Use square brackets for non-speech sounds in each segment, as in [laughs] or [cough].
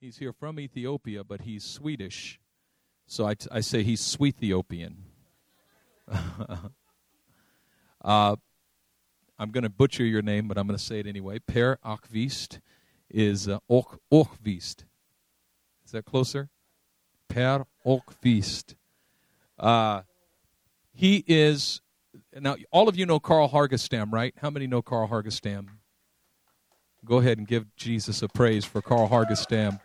He's here from Ethiopia, but he's Swedish. So I, t- I say he's Sweethiopian. [laughs] uh, I'm going to butcher your name, but I'm going to say it anyway. Per Akvist is uh, Ok Okvist. Is that closer? Per Okvist. Uh, he is now. All of you know Carl Hargestam, right? How many know Carl Hargestam? Go ahead and give Jesus a praise for Carl Hargestam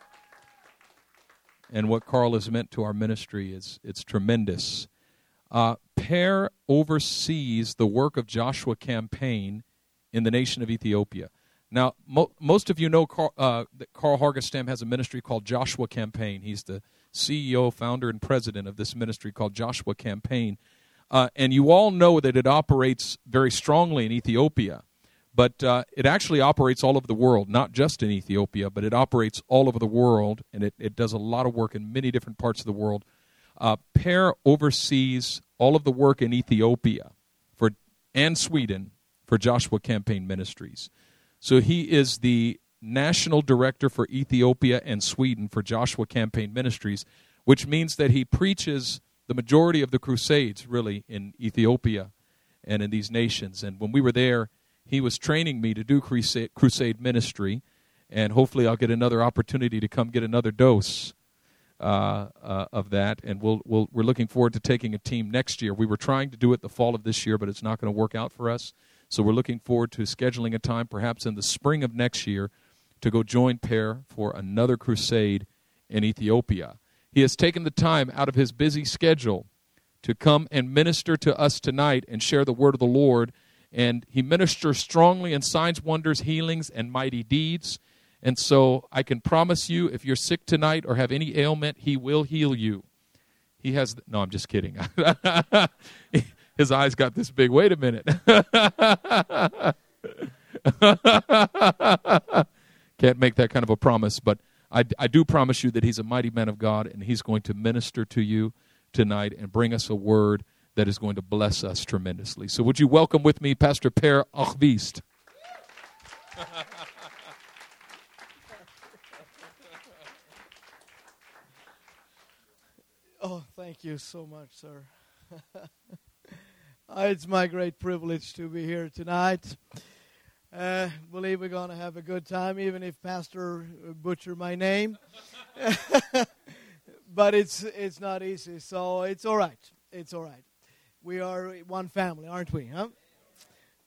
and what Carl has meant to our ministry. is it's tremendous. Uh, Per oversees the work of Joshua campaign in the nation of Ethiopia. Now, mo- most of you know Carl, uh, that Carl Hargestam has a ministry called Joshua Campaign. He's the CEO, founder, and president of this ministry called Joshua Campaign. Uh, and you all know that it operates very strongly in Ethiopia, but uh, it actually operates all over the world, not just in Ethiopia, but it operates all over the world, and it, it does a lot of work in many different parts of the world. Uh, Per oversees all of the work in Ethiopia for and Sweden for Joshua Campaign Ministries. So he is the national director for Ethiopia and Sweden for Joshua Campaign Ministries, which means that he preaches the majority of the crusades really in Ethiopia and in these nations. And when we were there, he was training me to do crusade, crusade ministry, and hopefully I'll get another opportunity to come get another dose uh, uh, of that, and we'll, we'll, we're looking forward to taking a team next year. We were trying to do it the fall of this year, but it's not going to work out for us. So we're looking forward to scheduling a time, perhaps in the spring of next year, to go join Per for another crusade in Ethiopia. He has taken the time out of his busy schedule to come and minister to us tonight and share the word of the Lord. And he ministers strongly in signs, wonders, healings, and mighty deeds. And so I can promise you, if you're sick tonight or have any ailment, He will heal you. He has, no, I'm just kidding. [laughs] His eyes got this big. Wait a minute. [laughs] Can't make that kind of a promise, but I, I do promise you that He's a mighty man of God and He's going to minister to you tonight and bring us a word that is going to bless us tremendously. So, would you welcome with me Pastor Per Achvist? [laughs] Oh, thank you so much, sir. [laughs] Uh, it's my great privilege to be here tonight. Uh, believe we're going to have a good time, even if Pastor butcher my name. [laughs] but it's it's not easy, so it's all right. It's all right. We are one family, aren't we? Huh?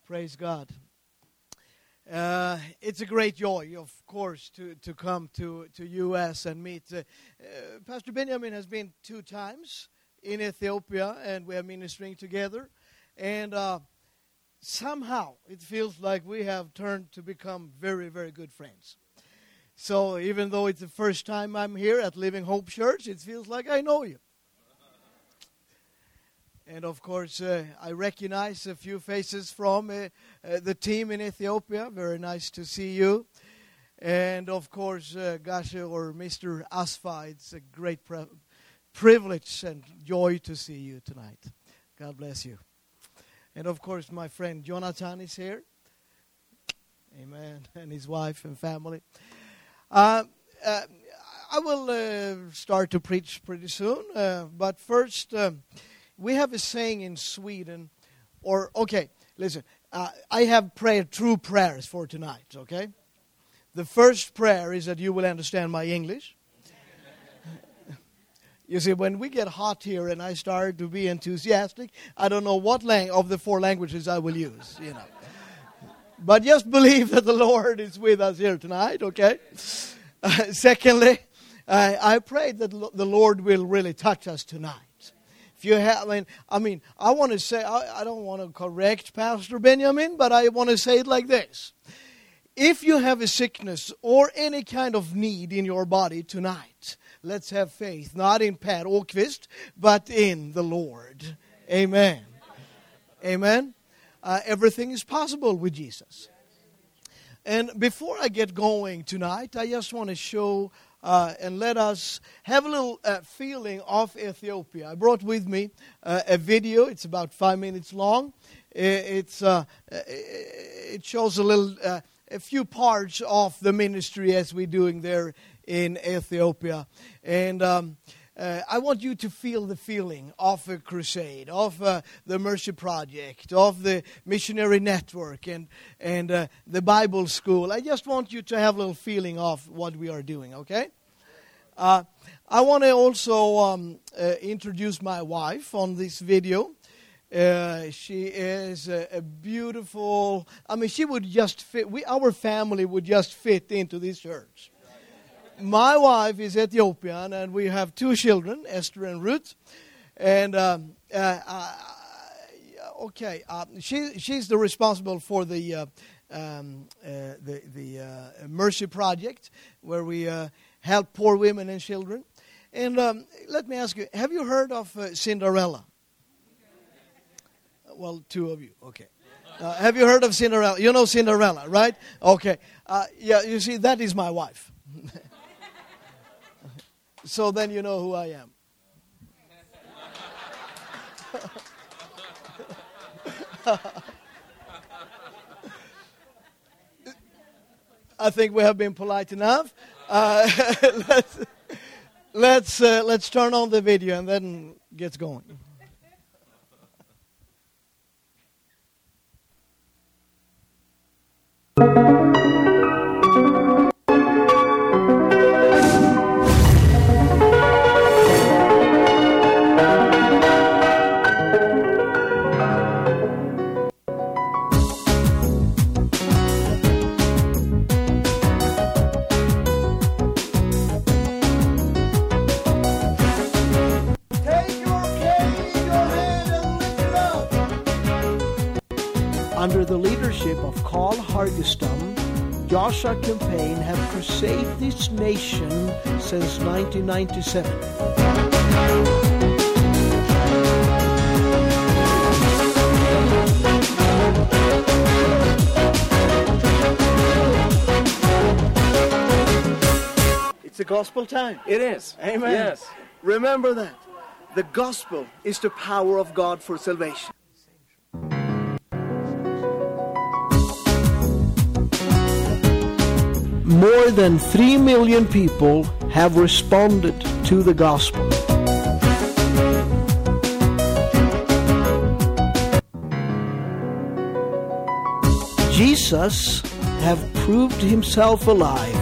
Praise God. Uh, it's a great joy, of course, to, to come to, to U.S. and meet. Uh, uh, Pastor Benjamin has been two times in Ethiopia, and we are ministering together. And uh, somehow it feels like we have turned to become very, very good friends. So even though it's the first time I'm here at Living Hope Church, it feels like I know you. And of course, uh, I recognize a few faces from uh, uh, the team in Ethiopia. Very nice to see you. And of course, uh, Gasha or Mr. Asfa, it's a great privilege and joy to see you tonight. God bless you. And of course, my friend Jonathan is here. Amen. [laughs] And his wife and family. Uh, uh, I will uh, start to preach pretty soon. But first, um, we have a saying in Sweden, or, okay, listen, uh, I have prayed true prayers for tonight, okay? The first prayer is that you will understand my English. [laughs] you see, when we get hot here and I start to be enthusiastic, I don't know what lang- of the four languages I will use, you know. but just believe that the Lord is with us here tonight, okay? Uh, [laughs] secondly, I pray that the Lord will really touch us tonight if you have, I mean, I mean, I want to say, I, I don't want to correct Pastor Benjamin, but I want to say it like this. If you have a sickness or any kind of need in your body tonight, let's have faith, not in Per Åkvist, but in the Lord. Amen. Amen. Uh, everything is possible with Jesus. And before I get going tonight, I just want to show uh, and let us have a little uh, feeling of Ethiopia. I brought with me uh, a video. It's about five minutes long. It's uh, it shows a little uh, a few parts of the ministry as we're doing there in Ethiopia. And um, uh, I want you to feel the feeling of a crusade, of uh, the Mercy Project, of the missionary network, and, and uh, the Bible school. I just want you to have a little feeling of what we are doing, okay? Uh, I want to also um, uh, introduce my wife on this video. Uh, she is a, a, beautiful. I mean, she would just fit. We, our family would just fit into this church. My wife is Ethiopian, and we have two children, Esther and Ruth. And um, uh, uh, okay, uh, she she's the responsible for the uh, um, uh, the the Mercy Project, where we help poor women and children. And um, let me ask you: Have you heard of Cinderella? Well, two of you. Okay. Have you heard of Cinderella? You know Cinderella, right? Okay. Yeah, you see, that is my wife. [laughs] so then you know who I am. I think we have been polite enough. Uh, [laughs] let's let's, uh, let's turn on the video and then get going. The leadership of Carl Hargestam, Joshua campaign have crusaded this nation since 1997. It's a gospel time. It is. Amen. Yes. Remember that. The gospel is the power of God for salvation. More than 3 million people have responded to the gospel. Jesus have proved himself alive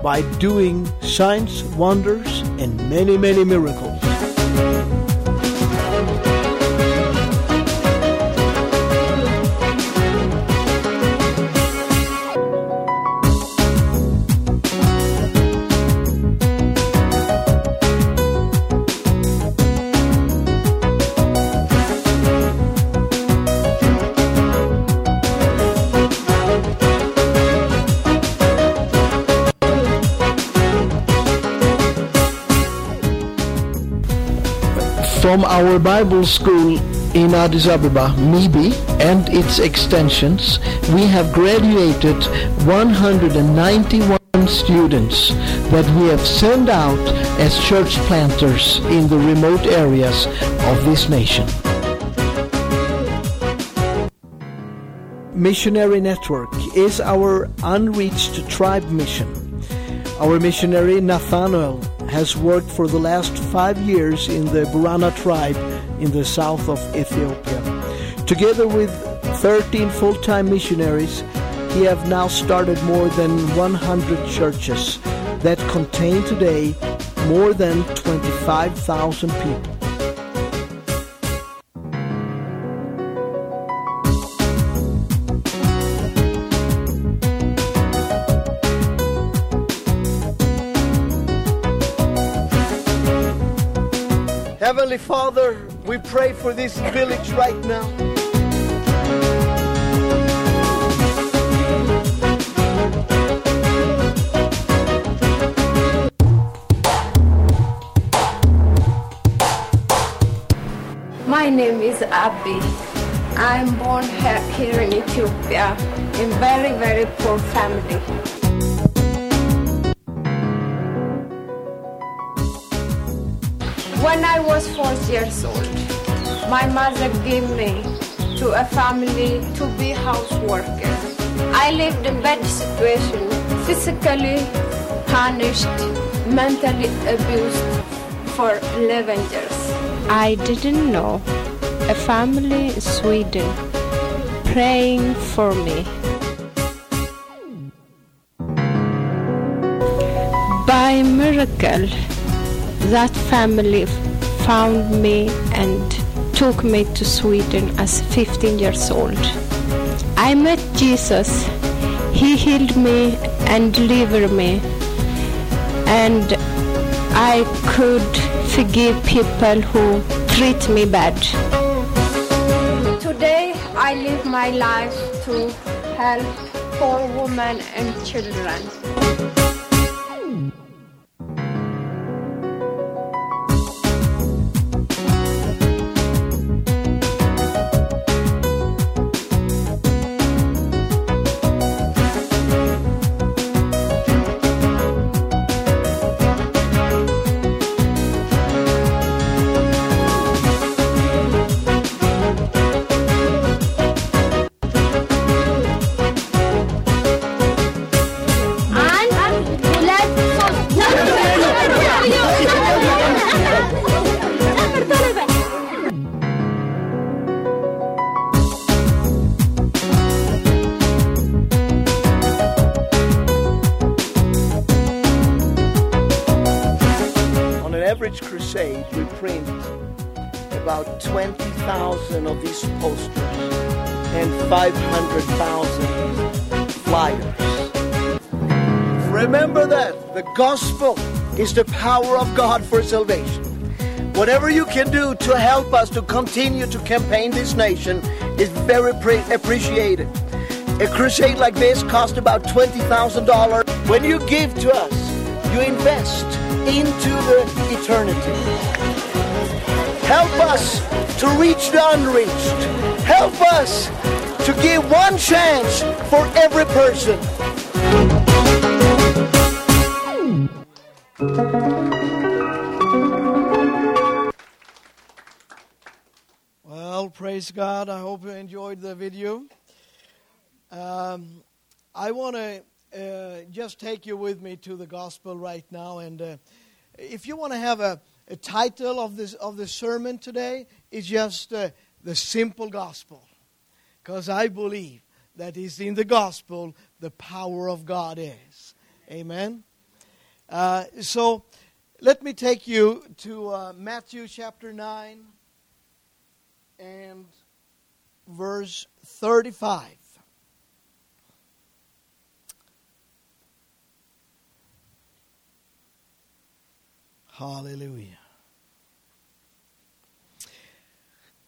by doing signs, wonders, and many, many miracles. From our Bible school in Addis Ababa, MIBI, and its extensions, we have graduated 191 students that we have sent out as church planters in the remote areas of this nation. Missionary Network is our unreached tribe mission. Our missionary Nathanael has worked for the last five years in the Borana tribe in the south of Ethiopia. Together with 13 full-time missionaries, he have now started more than 100 churches that contain today more than 25,000 people. Father, we pray for this village right now. My name is Abby. I'm born he- here in Ethiopia in very, very poor family. When I was four years old, my mother gave me to a family to be houseworker. I lived in bad situation, physically punished, mentally abused for 11 years. I didn't know a family in Sweden praying for me. By miracle, that family found me and took me to Sweden as 15 years old. I met Jesus. He healed me and delivered me. And I could forgive people who treat me bad. Today I live my life to help poor women and children. Gospel is the power of God for salvation. Whatever you can do to help us to continue to campaign this nation is very pre- appreciated. A crusade like this cost about $20,000. When you give to us, you invest into the eternity. Help us to reach the unreached. Help us to give one chance for every person. Praise God. I hope you enjoyed the video. Um, I want to uh, just take you with me to the gospel right now. And uh, if you want to have a, a title of this of the sermon today, it's just uh, the simple gospel, because I believe that is in the gospel the power of God is. Amen. Uh, so let me take you to uh, Matthew chapter nine and verse thirty-five. Hallelujah.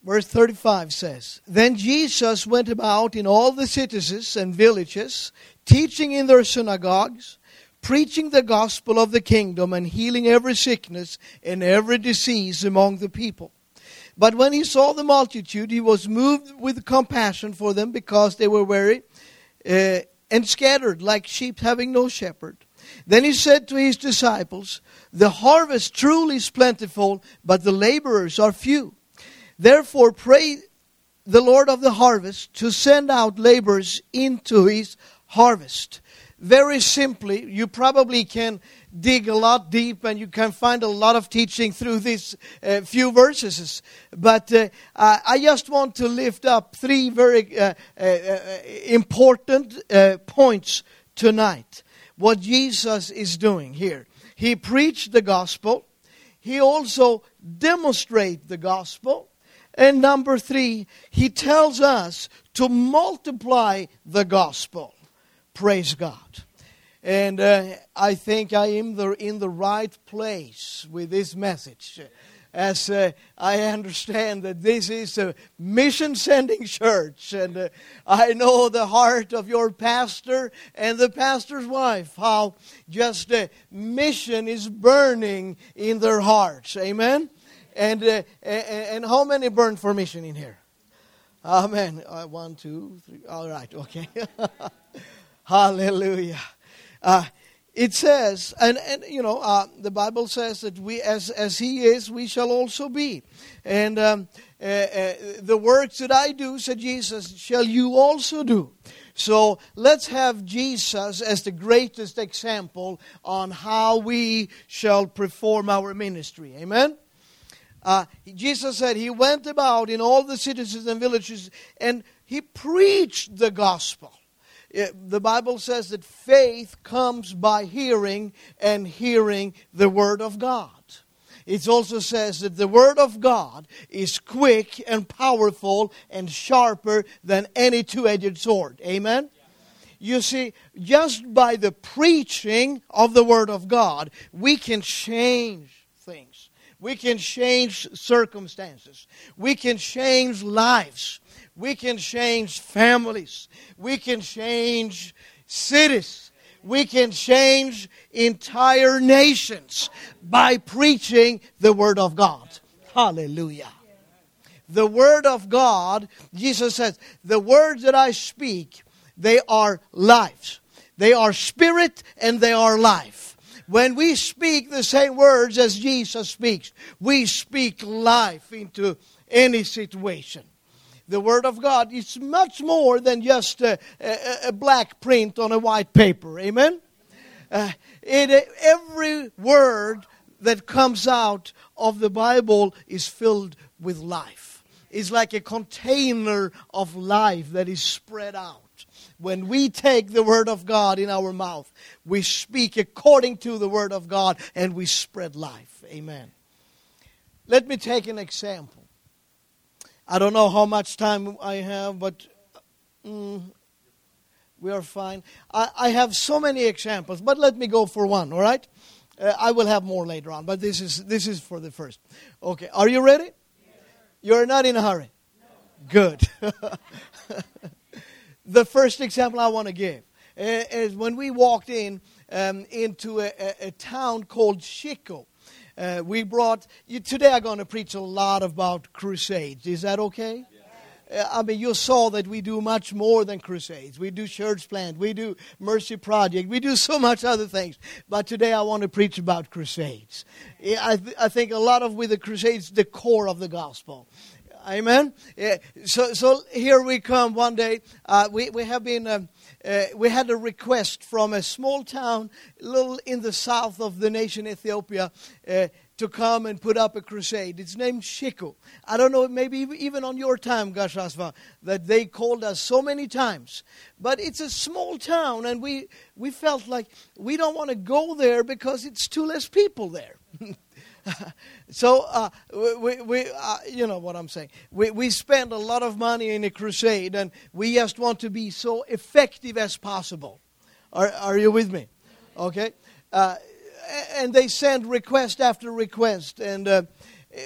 Verse 35 says Then Jesus went about in all the cities and villages, teaching in their synagogues, preaching the gospel of the kingdom, and healing every sickness and every disease among the people. But when he saw the multitude, he was moved with compassion for them because they were weary uh, and scattered like sheep having no shepherd. Then he said to his disciples, The harvest truly is plentiful, but the laborers are few. Therefore, pray the Lord of the harvest to send out laborers into his harvest. Very simply, you probably can dig a lot deep and you can find a lot of teaching through these uh, few verses. But uh, I just want to lift up three very uh, uh, uh important uh, points tonight. What Jesus is doing here. He preached the gospel. He also demonstrated the gospel. And number three, he tells us to multiply the gospel. Praise God. And uh, I think I am the, in the right place with this message. As uh, I understand that this is a mission sending church, and uh, I know the heart of your pastor and the pastor's wife, how just uh, mission is burning in their hearts. Amen? And, uh, and how many burn for mission in here? Amen. Uh, one, two, three. All right, okay. [laughs] Hallelujah. Uh, it says, and, and you know, uh, the Bible says that we, as, as He is, we shall also be. And um, uh, uh, the works that I do, said Jesus, shall you also do. So let's have Jesus as the greatest example on how we shall perform our ministry. Amen? Uh, Jesus said he went about in all the cities and villages and he preached the gospel. It, the Bible says that faith comes by hearing and hearing the Word of God. It also says that the Word of God is quick and powerful and sharper than any two edged sword. Amen? You see, just by the preaching of the Word of God, we can change. We can change circumstances. We can change lives. We can change families. We can change cities. We can change entire nations by preaching the Word of God. Hallelujah. The Word of God, Jesus says, the words that I speak, they are lives. They are spirit and they are life. When we speak the same words as Jesus speaks, we speak life into any situation the Word of God is much more than just a, a, a black print on a white paper. Amen? Uh, it, every word that comes out of the Bible is filled with life. It's like a container of life that is spread out. When we take the Word of God in our mouth, we speak according to the Word of God and we spread life. Amen. Let me take an example. I don't know how much time I have, but mm, we are fine. I, I, have so many examples, but let me go for one, all right? Uh, I will have more later on, but this is, this is for the first. Okay, are you ready? Yes. You're not in a hurry? No. Good. [laughs] the first example I want to give is when we walked in um, into a, a, a town called Chico. Uh, we brought, you, today I'm going to preach a lot about crusades. Is that okay? I mean, you saw that we do much more than crusades. We do church plant, we do mercy project, we do so much other things. But today I want to preach about crusades. I, th- I think a lot of with the crusades, the core of the gospel. Amen. Yeah. So, so here we come one day. Uh, we, we have been. Um, uh, we had a request from a small town, a little in the south of the nation Ethiopia, uh, to come and put up a crusade. It's named Shiko. I don't know, maybe even on your time, Gashasva, that they called us so many times. But it's a small town, and we, we felt like we don't want to go there because it's too less people there. [laughs] so uh, we, we uh, you know what I'm saying. We, we spend a lot of money in a crusade, and we just want to be so effective as possible. Are, are you with me? Okay. Uh, and they send request after request, and uh,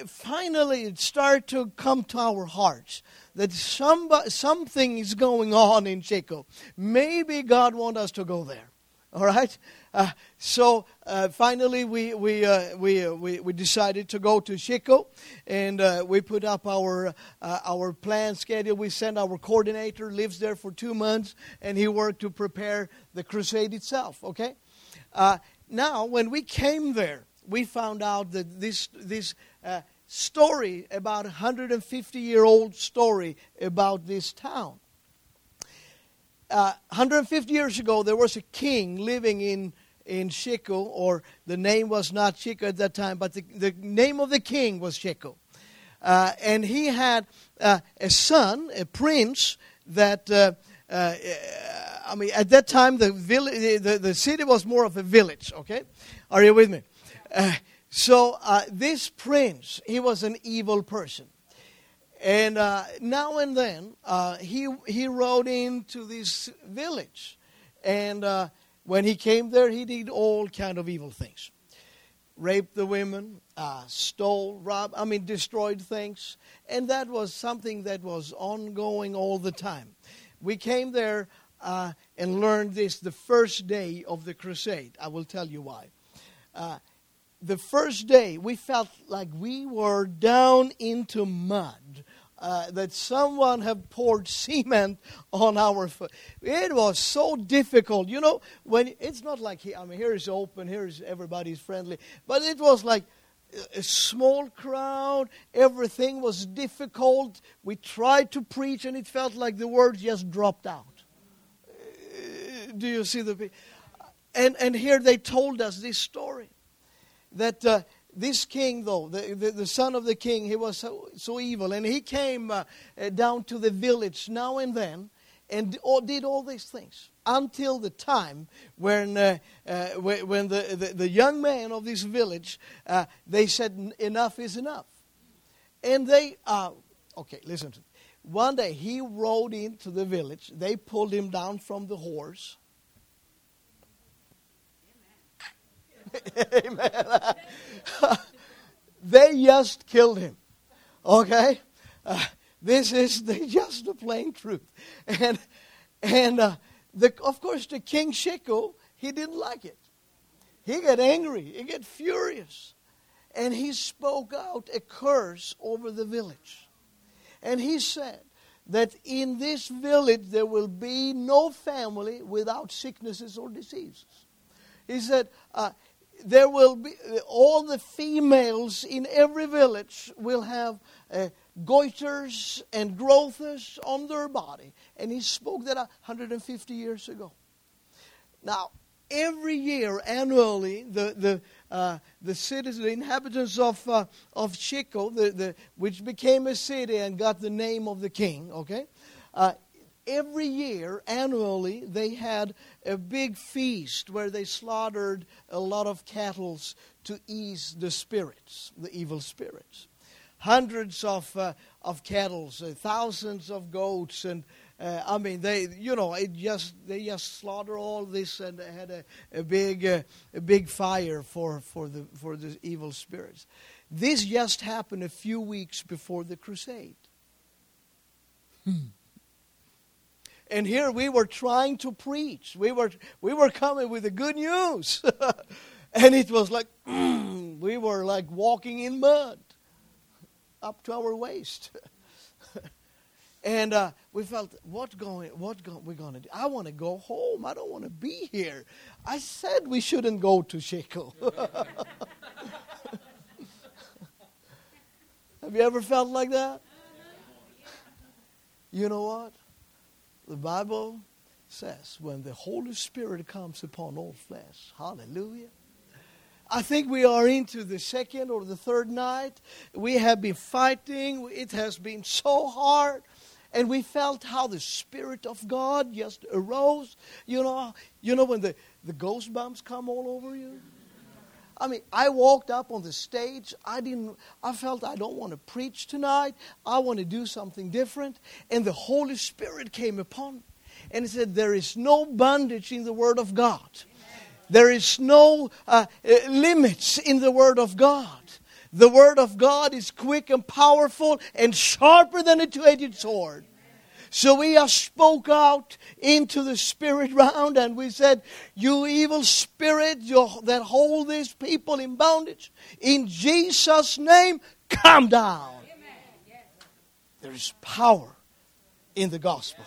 finally it started to come to our hearts that somebody, something is going on in Chico. Maybe God wants us to go there. All right? Uh, so uh, finally, we, we, uh, we, uh, we, we, decided to go to Chico and uh, we put up our, uh, our plan schedule. We sent our coordinator, lives there for two months, and he worked to prepare the crusade itself. Okay? now, when we came there, we found out that this, this story, about 150 year old story about this town. Uh, 150 years ago, there was a king living in, in Chico, or the name was not Chico at that time, but the, the name of the king was Chico. Uh, and he had uh, a son, a prince, that, uh, uh, I mean, at that time, the, vill- the, the, city was more of a village, okay? Are you with me? Uh, so this prince, he was an evil person. And uh, now and then, uh, he, he rode into this village. And uh, when he came there, he did all kind of evil things. Raped the women, uh, stole, robbed, I mean, destroyed things. And that was something that was ongoing all the time. We came there uh, and learned this the first day of the crusade. I will tell you why uh, the first day we felt like we were down into mud uh, that someone had poured cement on our foot. It was so difficult. You know, when it's not like, I mean, here is open, here is everybody's friendly, but it was like a small crowd, everything was difficult. We tried to preach, and it felt like the words just dropped out. Uh, do you see the. And, and here they told us this story that uh, this king, though, the, the, the, son of the king, he was so, so evil. And he came uh, uh down to the village now and then and did all these things until the time when, uh, uh, when the, the, the, young man of this village, uh, they said, enough is enough. And they, uh, okay, listen to me. One day he rode into the village. They pulled him down from the horse. [laughs] Amen. they just killed him. Okay? Uh, this is the, [laughs] just the plain truth. And, and uh, the, of course, the king Shiko, he didn't like it. He got angry. He got furious. And he spoke out a curse over the village. And he said that in this village there will be no family without sicknesses or diseases. He said, uh, there will be all the females in every village will have uh, goiters and growths on their body. And he spoke that 150 years ago. Now every year annually the the uh, the cities the inhabitants of uh, of chico the, the which became a city and got the name of the king okay uh, every year, annually, they had a big feast where they slaughtered a lot of cattle to ease the spirits, the evil spirits. Hundreds of, uh, of cattle, uh, thousands of goats, and uh, I mean, they, you know, it just they just slaughter all this and had a, a big, uh, a big fire for, for the for the evil spirits. This just happened a few weeks before the crusade. Hmm. And here we were trying to preach. We were, we were coming with the good news. [laughs] and it was like, mm, [clears throat] we were like walking in mud up to our waist. [laughs] and uh, we felt, what going, what go, we going to do? I want to go home. I don't want to be here. I said we shouldn't go to Chico. [laughs] Have you ever felt like that? You know what? The Bible says when the Holy Spirit comes upon all flesh, hallelujah. I think we are into the second or the third night. We have been fighting. It has been so hard. And we felt how the Spirit of God just arose. You know, you know when the, the ghost bumps come all over you? I mean, I walked up on the stage. I didn't I felt I don't want to preach tonight. I want to do something different. And the Holy Spirit came upon me. And he said, There is no bondage in the Word of God. There is no uh, uh limits in the Word of God. The Word of God is quick and powerful and sharper than a two edged sword. So we have spoke out into the spirit round and we said, You evil spirit that hold these people in bondage, in Jesus' name, come down. There is power in the gospel.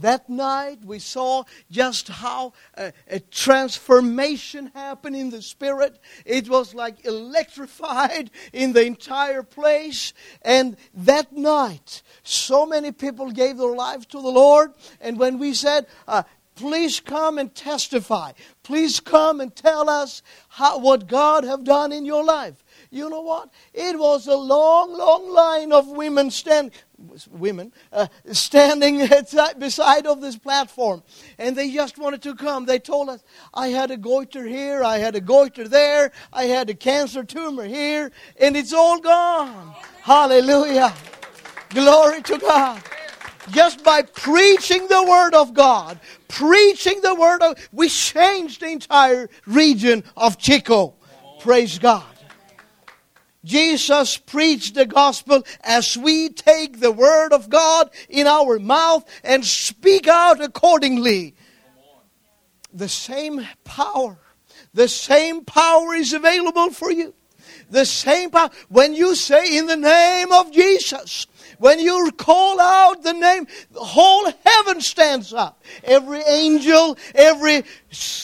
That night, we saw just how a, a, transformation happened in the spirit. It was like electrified in the entire place. And that night, so many people gave their lives to the Lord. And when we said, uh, please come and testify, please come and tell us how, what God have done in your life. You know what? It was a long, long line of women stand, women uh, standing [laughs] beside of this platform, and they just wanted to come. They told us, "I had a goiter here, I had a goiter there, I had a cancer tumor here, and it's all gone." Hallelujah! Glory to God just by preaching the word of God, preaching the word of, we changed the entire region of Chico. Praise God. Jesus preached the gospel as we take the word of God in our mouth and speak out accordingly. The same power, the same power is available for you. The same power. When you say in the name of Jesus, when you call out the name, the whole heaven stands up. Every angel, every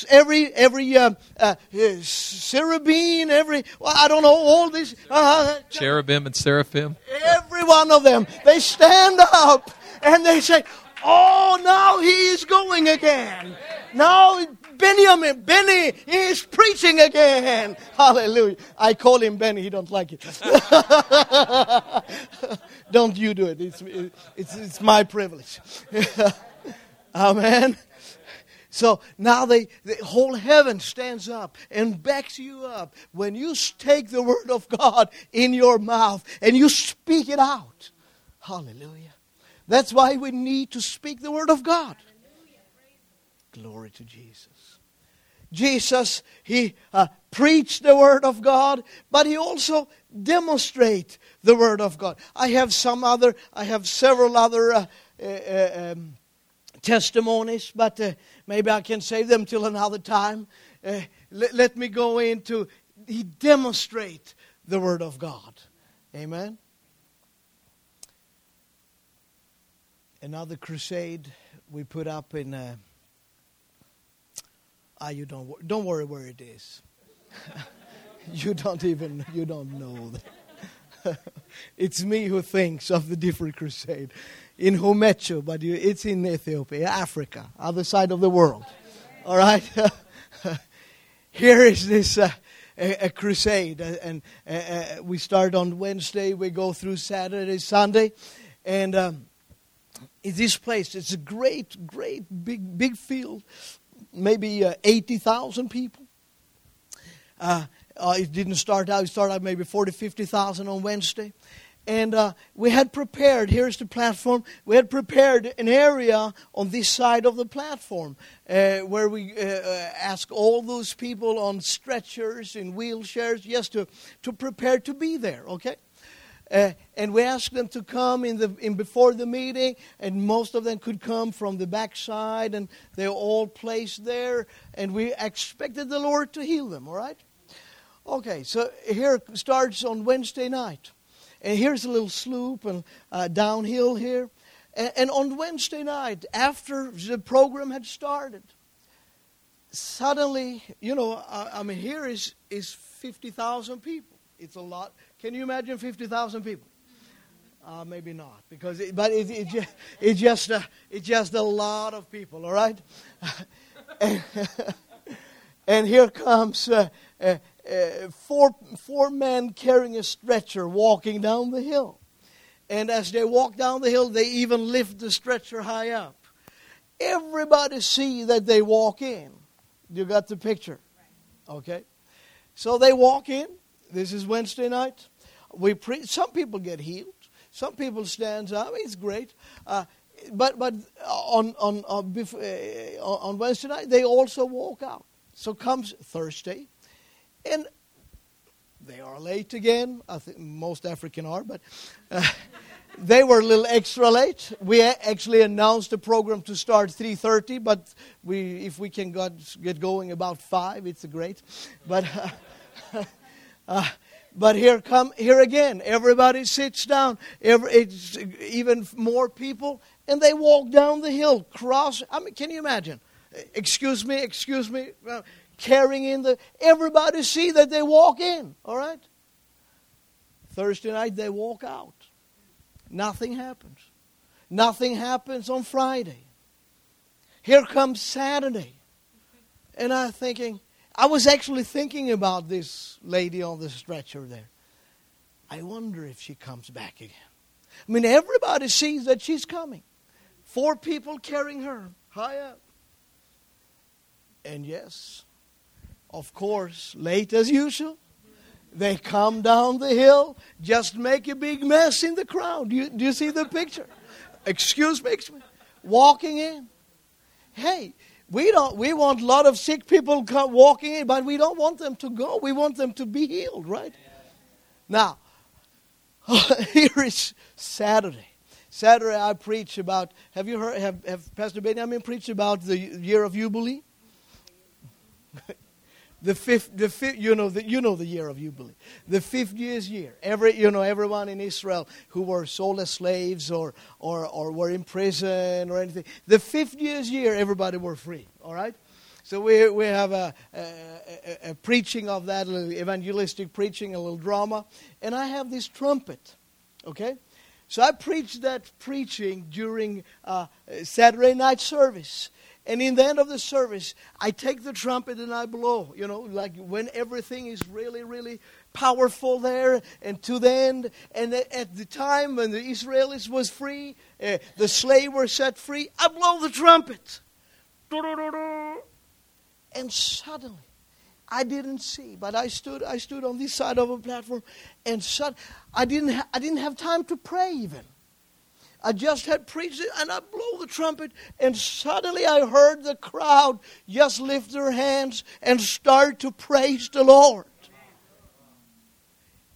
every every uh, uh, cherubim, every well, I don't know all these uh, cherubim and seraphim. Every one of them, they stand up and they say, "Oh, now he is going again. Now Benjamin, Benny is preaching again. Hallelujah. I call him Benny. He don't like it. [laughs] don't you do it. It's, it's, it's my privilege. [laughs] Amen. So now they, the whole heaven stands up and backs you up when you take the word of God in your mouth and you speak it out. Hallelujah. That's why we need to speak the word of God. Glory to Jesus. Jesus, he uh, preached the Word of God, but he also demonstrate the Word of God. I have some other, I have several other uh, uh, uh um, testimonies, but uh, maybe I can save them till another time. Uh, let, let me go into, he demonstrate the Word of God. Amen. Another crusade we put up in Ah, you don't don't worry where it is. [laughs] you don't even you don't know [laughs] it's me who thinks of the different crusade in Homecho, but you, it's in Ethiopia, Africa, other side of the world. All right. [laughs] Here is this. Uh, a, a, crusade, uh, and uh, uh, we start on Wednesday. We go through Saturday, Sunday, and um, in this place, it's a great, great, big, big field maybe uh, 80,000 people. Uh, uh, it didn't start out, it started out maybe 40, 50,000 on Wednesday. And uh, we had prepared, here's the platform, we had prepared an area on this side of the platform uh, where we uh, ask all those people on stretchers, in wheelchairs, yes, to, to prepare to be there, okay? Uh, and we asked them to come in the in before the meeting, and most of them could come from the backside, and they're all placed there. And we expected the Lord to heal them. All right. Okay, so here starts on Wednesday night, and here's a little slope and uh, downhill here. And, and on Wednesday night, after the program had started, suddenly, you know, I, I mean, here is is fifty thousand people. It's a lot can you imagine 50,000 people? Uh, maybe not, because it, but it, it, just, it just uh, it's just a lot of people. All right, and, [laughs] and, here comes uh, uh, uh, four four men carrying a stretcher walking down the hill, and as they walk down the hill, they even lift the stretcher high up. Everybody see that they walk in. You got the picture, okay? So they walk in. This is Wednesday night. We pre- some people get healed. Some people stand up. It's great. Uh, but but on on on, uh, on Wednesday night they also walk out. So comes Thursday, and they are late again. I think most African are, but. Uh, [laughs] they were a little extra late. We actually announced the program to start 3:30, but we, if we can get going about five, it's great. But [laughs] uh, uh, but here come here again. Everybody sits down. Every, even more people, and they walk down the hill, cross. I mean, can you imagine? Excuse me, excuse me. Uh, carrying in the. Everybody see that they walk in. All right. Thursday night they walk out. Nothing happens. Nothing happens on Friday. Here comes Saturday, and I'm thinking I was actually thinking about this lady on the stretcher there. I wonder if she comes back again. I mean, everybody sees that she's coming. Four people carrying her high up. And yes, of course, late as usual, they come down the hill, just make a big mess in the crowd. Do you, do you see the picture? Excuse me, excuse me. Walking in. Hey, we don't. We want a lot of sick people walking in, but we don't want them to go. We want them to be healed, right? Now, [laughs] here is Saturday. Saturday, I preach about. Have you heard? Have, have Pastor Benjamin preached about the year of Jubilee? The fifth, the fifth, you know, the, you know the year of Jubilee, the fiftieth year. Every, you know, everyone in Israel who were sold as slaves or, or, or were in prison or anything, the fiftieth year, everybody were free. All right. So we, we have a, a, a, preaching of that, little evangelistic preaching, a little drama, and I have this trumpet. Okay. So I preached that preaching during uh, Saturday night service. And in the end of the service, I take the trumpet and I blow, you know, like when everything is really, really powerful there and to the end. And at the time when the Israelis was free, uh, the slave were set free, I blow the trumpet. And suddenly, I didn't see, but I stood, I stood on this side of a platform, and sud- I, didn't ha- I didn't have time to pray even. I just had preached it and I blew the trumpet, and suddenly I heard the crowd just lift their hands and start to praise the Lord.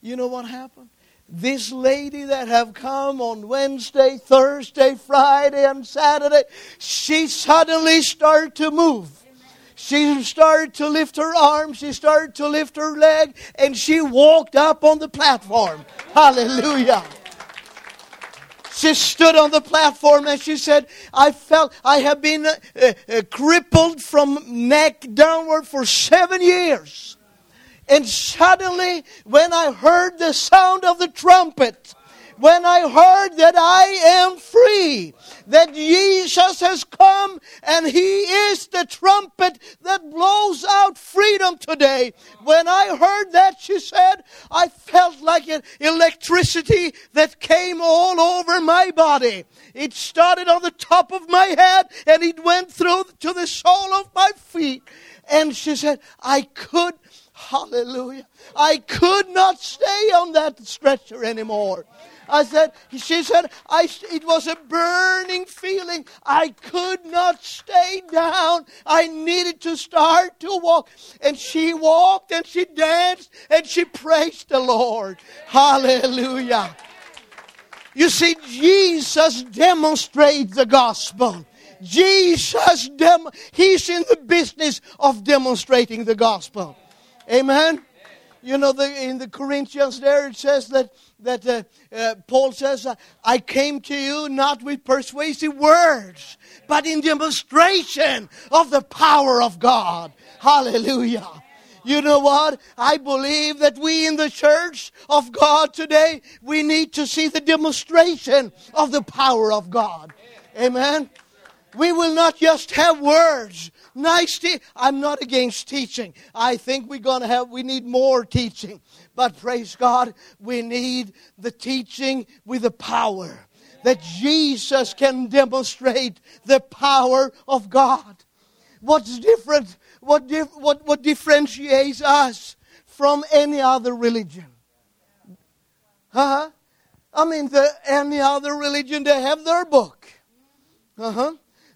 You know what happened? This lady that have come on Wednesday, Thursday, Friday, and Saturday, she suddenly started to move. She started to lift her arm, she started to lift her leg, and she walked up on the platform. Hallelujah. She stood on the platform and she said, I felt I have been uh, uh, crippled from neck downward for seven years. And suddenly, when I heard the sound of the trumpet, when I heard that I am free, that Jesus has come and He is the trumpet that blows out freedom today. When I heard that, she said, I felt like an electricity that came all over my body. It started on the top of my head and it went through to the sole of my feet. And she said, I could Hallelujah. I could not stay on that stretcher anymore. I said, she said, I, it was a burning feeling. I could not stay down. I needed to start to walk. And she walked and she danced and she praised the Lord. Hallelujah. You see, Jesus demonstrates the gospel. Jesus, dem- he's in the business of demonstrating the gospel. Amen. You know, the, in the Corinthians there it says that that uh, uh, Paul says, uh, I came to you not with persuasive words, but in demonstration of the power of God. Hallelujah. You know what? I believe that we in the church of God today, we need to see the demonstration of the power of God. Amen. We will not just have words. Nice. Te- I'm not against teaching. I think we're going to have, we need more teaching. But praise God, we need the teaching with the power. That Jesus can demonstrate the power of God. What's different? What, dif- what, what differentiates us from any other religion? Huh? I mean, the, any other religion, they have their book. Uh huh.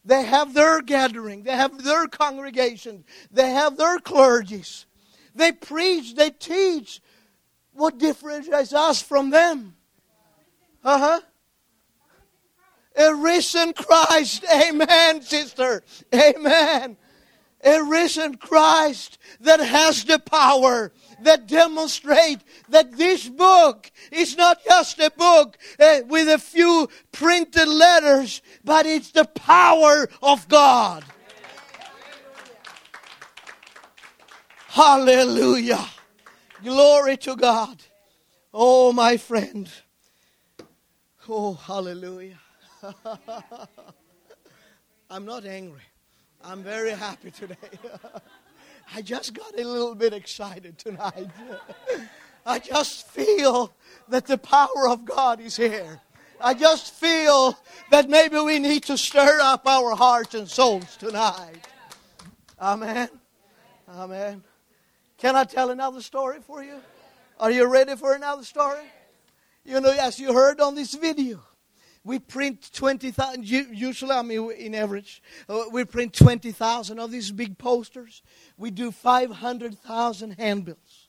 They have their gathering. They have their congregation. They have their clergies. They preach. They teach. What differentiates us from them? Uh huh. A risen Christ. Amen, sister. Amen. A risen Christ that has the power that demonstrate that this book is not just a book uh, with a few printed letters, but it's the power of God. Hallelujah. Glory to God. Oh, my friend. Oh, hallelujah. [laughs] I'm not angry. I'm very happy today. [laughs] I just got a little bit excited tonight. [laughs] I just feel that the power of God is here. I just feel that maybe we need to stir up our hearts and souls tonight. Amen. Amen. Can I tell another story for you? Are you ready for another story? You know, as you heard on this video, we print 20,000, usually, I mean, in average, uh, we print 20,000 of these big posters. We do 500,000 handbills.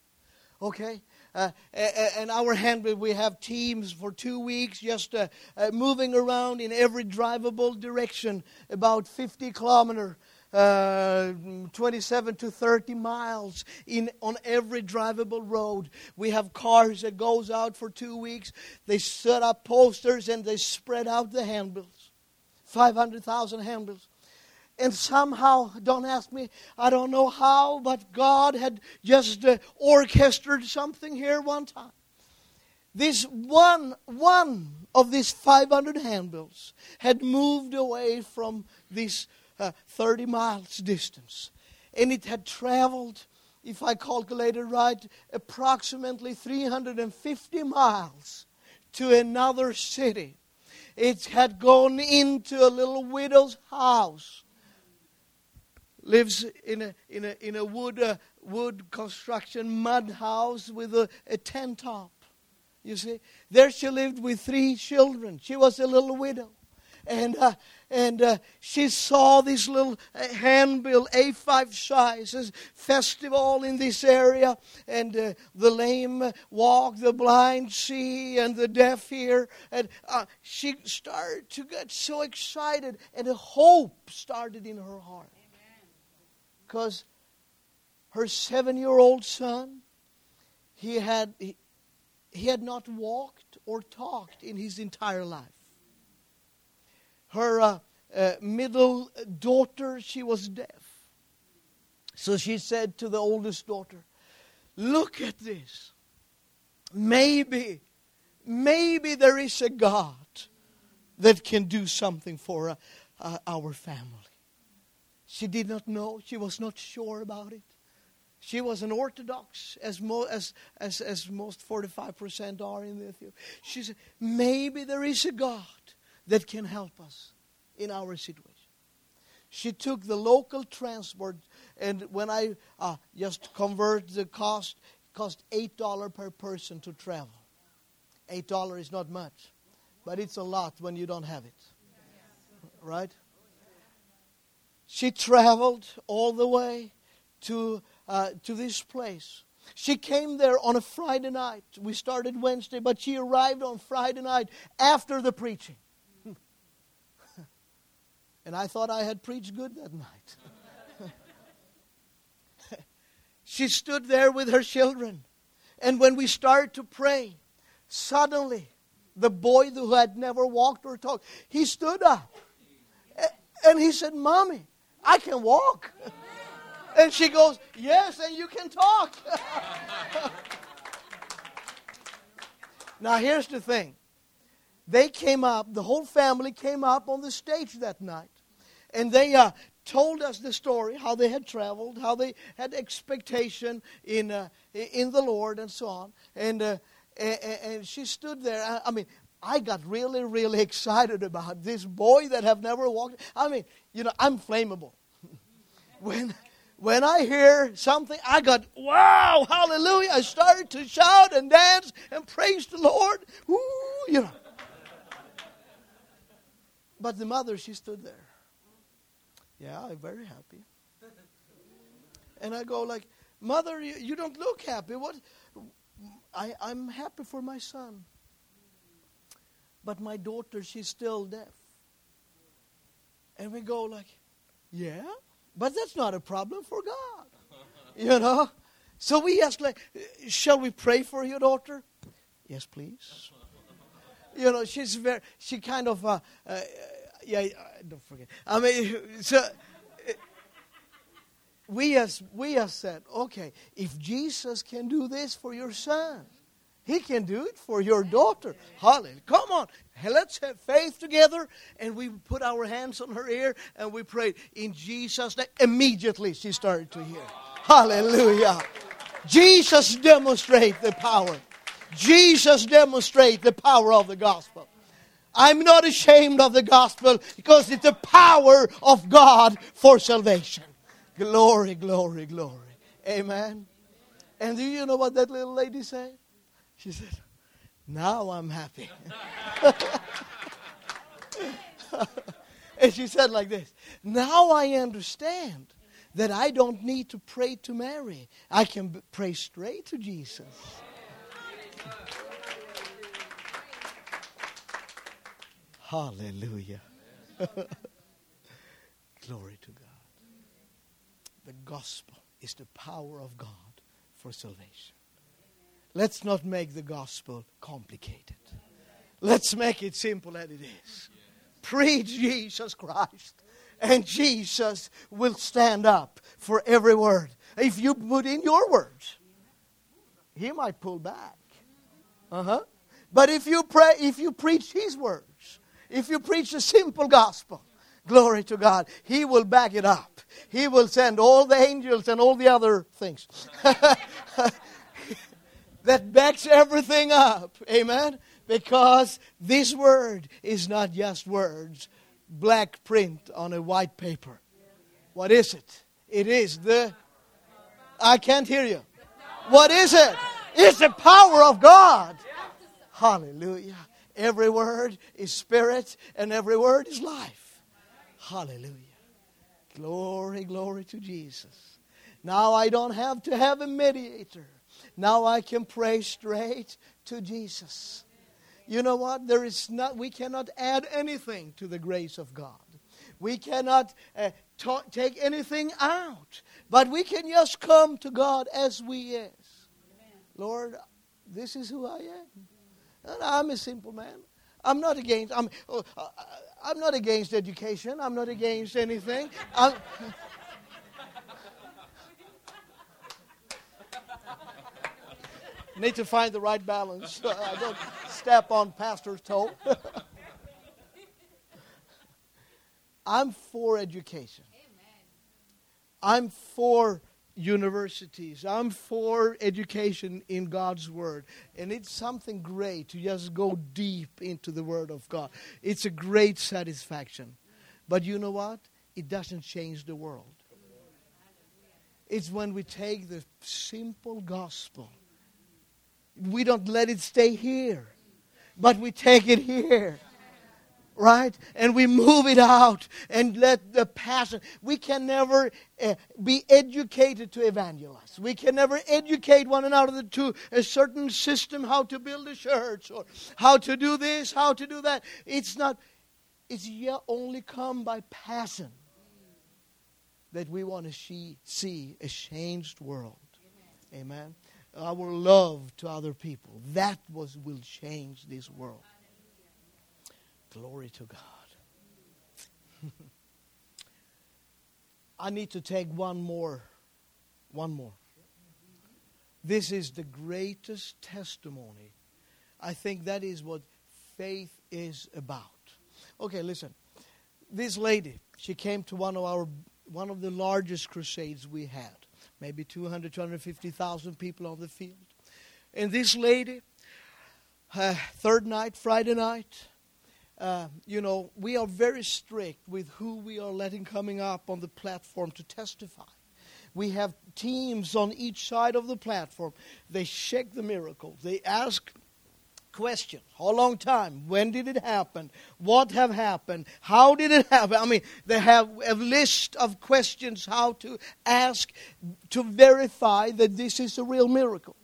Okay? Uh, and our handbill, we have teams for two weeks just uh, uh, moving around in every drivable direction, about 50 kilometer uh, 27 to 30 miles in on every drivable road. We have cars that goes out for two weeks. They set up posters and they spread out the handbills. 500,000 handbills. And somehow, don't ask me, I don't know how, but God had just uh, orchestrated something here one time. This one, one of these 500 handbills had moved away from this uh, 30 miles distance. And it had traveled, if I calculated right, approximately 350 miles to another city. It had gone into a little widow's house. Lives in a, in a, in a wood, uh, wood construction mud house with a, a tent top. You see, there she lived with three children. She was a little widow. And, uh, and uh, she saw this little uh, handbill, A5 size, festival in this area. And uh, the lame walk, the blind see, and the deaf hear. And uh, she started to get so excited, and a hope started in her heart. Because her seven year old son, he had, he, he had not walked or talked in his entire life. Her uh, uh, middle daughter, she was deaf. So she said to the oldest daughter, Look at this. Maybe, maybe there is a God that can do something for uh, uh, our family. She did not know, she was not sure about it. She was an Orthodox, as, mo- as, as, as most 45% are in Ethiopia. She said, maybe there is a God that can help us in our situation. She took the local transport, and when I uh, just convert the cost, it cost $8 per person to travel. $8 is not much, but it's a lot when you don't have it. Right? She traveled all the way to uh, to this place. She came there on a Friday night. We started Wednesday, but she arrived on Friday night after the preaching. And I thought I had preached good that night. [laughs] she stood there with her children. And when we started to pray, suddenly the boy who had never walked or talked, he stood up. And he said, Mommy, I can walk. [laughs] And she goes, Yes, and you can talk. [laughs] now, here's the thing they came up, the whole family came up on the stage that night. And they uh, told us the story, how they had traveled, how they had expectation in, uh, in the Lord, and so on. And, uh, and, she stood there. I mean, I got really, really [laughs] excited about this boy that have never walked. I mean, you know, I'm flammable. [laughs] when when I hear something, I got, wow, hallelujah. I started to shout and dance and praise the Lord. Ooh, you know. But the mother, she stood there. Yeah, I'm very happy. And I go like, Mother, you, you don't look happy. What? I, I'm happy for my son. But my daughter, she's still deaf. And we go like, yeah? But that's not a problem for God. [laughs] You know? So we ask, like, shall we pray for your daughter? Yes, please. [laughs] You know, she's very, she kind of, uh, uh, yeah, don't forget. I mean, [laughs] so uh, we has, we have said, okay, if Jesus can do this for your son, he can do it for your daughter. Hallelujah. Come on. Let's have faith together. And we put our hands on her ear and we prayed in Jesus' name. Immediately she started to hear. Hallelujah. Jesus demonstrate the power. Jesus demonstrate the power of the gospel. I'm not ashamed of the gospel because it's the power of God for salvation. Glory, glory, glory. Amen. And do you know what that little lady said? She said, Now I'm happy. [laughs] and she said like this Now I understand that I don't need to pray to Mary. I can pray straight to Jesus. Hallelujah. [laughs] Glory to God. the gospel is the power of God for salvation. Let's not make the gospel complicated. Let's make it simple as it is. Preach Jesus Christ, and Jesus will stand up for every word. If you put in your words, he might pull back. Uh huh. But if you pray, if you preach his words, if you preach the simple gospel, glory to God, he will back it up. He will send all the angels and all the other things. [laughs] that backs everything up. Amen? Because this word is not just words, black print on a white paper. What is it? It is the. I can't hear you. What is it? It's the power of God. Hallelujah. Every word is spirit and every word is life. Hallelujah. Glory, glory to Jesus. Now I don't have to have a mediator. Now I can pray straight to Jesus. You know what? There is not we cannot add anything to the grace of God. We cannot uh, ta- take anything out, but we can just come to God as we is. Lord, this is who I am. I'm a simple man. I'm not against. I'm. Oh, uh, uh, I'm not against education. I'm not against anything. I'm, [laughs] need to find the right balance. [laughs] I don't step on pastor's toe. [laughs] I'm for education. I'm for universities. I'm for education in God's Word. And it's something great to just go deep into the Word of God. It's a great satisfaction. But you know what? It doesn't change the world. It's when we take the simple gospel, we don't let it stay here, but we take it here right? And we move it out and let the passion. We can never uh, be educated to evangelize. We can never educate one another to a certain system, how to build a church or how to do this, how to do that. It's not, it's only come by passion that we want to see, see a changed world. Amen. Our love to other people. That was will change this world. Glory to God. [laughs] I need to take one more. One more. This is the greatest testimony. I think that is what faith is about. Okay, listen. This lady, she came to one of our one of the largest crusades we had. Maybe 200, 250,000 people on the field. And this lady, uh, third night, Friday night, uh, you know, we are very strict with who we are letting coming up on the platform to testify. We have teams on each side of the platform. They check the miracle. They ask questions. How long time? When did it happen? What have happened? How did it happen? I mean, they have a list of questions how to ask to verify that this is a real miracle.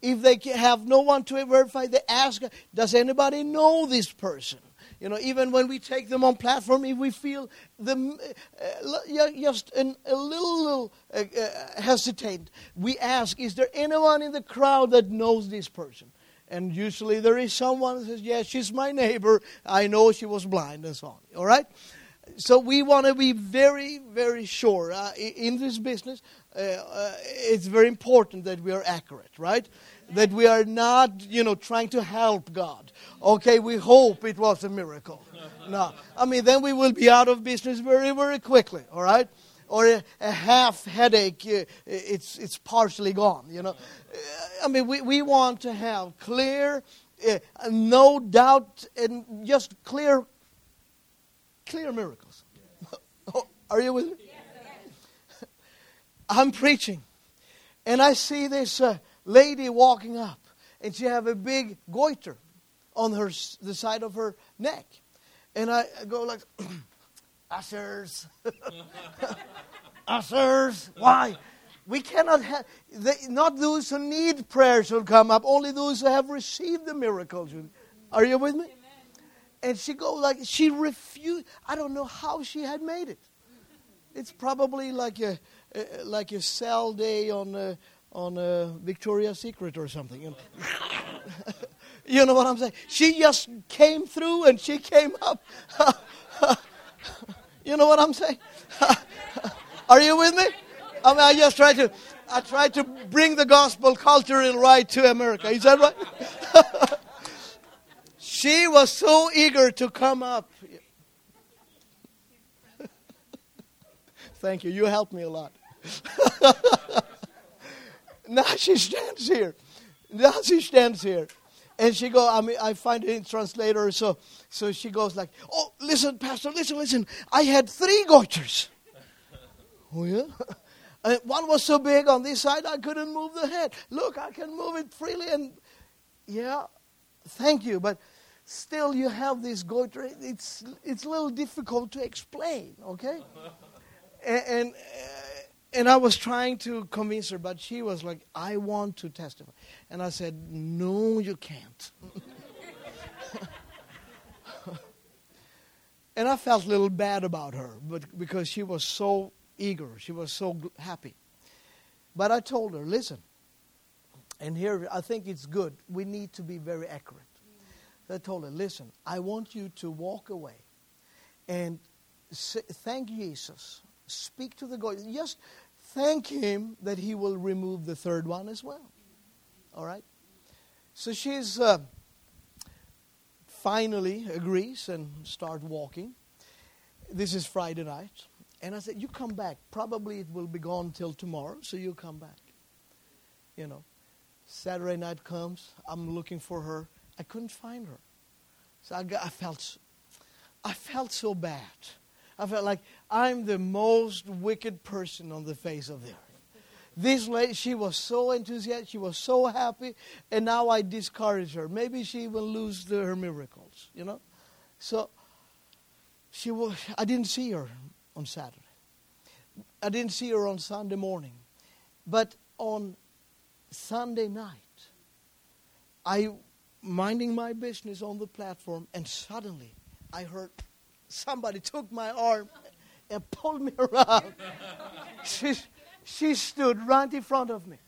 If they have no one to verify, they ask, does anybody know this person? You know, even when we take them on platform, if we feel them uh, just an, a little, little uh, uh, hesitant, we ask, is there anyone in the crowd that knows this person? And usually there is someone that says, yes, she's my neighbor. I know she was blind and so on. All right? So we want to be very, very sure. Uh, in this business, uh, uh, it's very important that we are accurate, right? That we are not, you know, trying to help God. Okay, we hope it was a miracle. [laughs] No. I mean, then we will be out of business very, very quickly, all right? Or a, a half headache, uh, it's, it's partially gone, you know. Uh, I mean, we, we want to have clear, uh, no doubt, and just clear, clear miracles. [laughs] Are you with me? [laughs] I'm preaching, and I see this uh, lady walking up, and she have a big goiter on her the side of her neck, and I go like, [clears throat] ushers, [laughs] ushers, why? We cannot have not those who need prayer should come up, only those who have received the miracle. Are you with me? And she go like she refused. I don't know how she had made it. It's probably like a, like a sale day on uh, on uh, Victoria's Secret or something. [laughs] You know? what I'm saying? She just came through and she came up. [laughs] you know what I'm saying? [laughs] Are you with me? I mean, I just try to, I try to bring the gospel cultural right to America. Is that right? she was so eager to come up. Thank you. You helped me a lot. [laughs] now she stands here. Now she stands here. And she go, I mean, I find it in translator, so so she goes like, Oh, listen, Pastor, listen, listen. I had three goiters. [laughs] oh yeah? [laughs] And one was so big on this side I couldn't move the head. Look, I can move it freely and yeah, thank you. But still you have this goiter. It's it's a little difficult to explain, okay? and, and and I was trying to convince her, but she was like, I want to testify. And I said, No, you can't. [laughs] and I felt a little bad about her but because she was so eager, she was so happy. But I told her, listen, and here I think it's good, we need to be very accurate. I told her, listen, I want you to walk away and say, thank Jesus. Speak to the God. Just thank Him that He will remove the third one as well. All right? So she's uh, finally agrees and start walking. This is Friday night. And I said, You come back. Probably it will be gone till tomorrow, so you come back. You know. Saturday night comes. I'm looking for her. I couldn't find her. So I, got, I felt I felt so bad. I felt like I'm the most wicked person on the face of the earth. This lady, she was so enthusiastic, she was so happy, and now I discourage her. Maybe she will lose the, her miracles, you know. So she was. I didn't see her on Saturday. I didn't see her on Sunday morning, but on Sunday night, I minding my business on the platform, and suddenly I heard somebody took my arm and pulled me around. she, she stood right in front of me.